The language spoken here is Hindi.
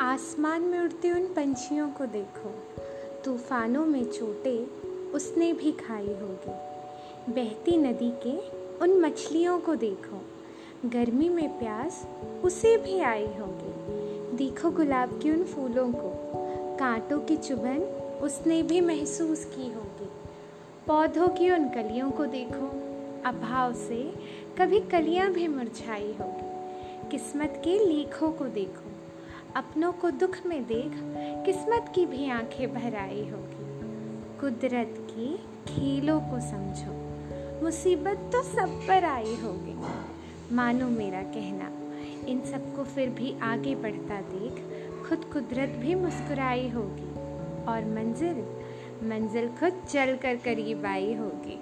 आसमान में उड़ते उन पंछियों को देखो। तूफानों में चोटे उसने भी खाई होगी। बहती नदी के उन मछलियों को देखो। गर्मी में प्यास उसे भी आई होगी। देखो गुलाब के उन फूलों को। कांटों की चुभन उसने भी महसूस की होगी। पौधों की उन कलियों को देखो। अभाव से कभी कलियाँ भी मुरझाई होगी। किस्मत के लेखों को देखो। अपनों को दुख में देख किस्मत की भी आँखें भर आई होगी। कुदरत के खेलों को समझो, मुसीबत तो सब पर आई होगी। मानो मेरा कहना, इन सबको फिर भी आगे बढ़ता देख खुद कुदरत भी मुस्कुराई होगी और मंजिल मंजिल खुद चल कर करीब आई होगी।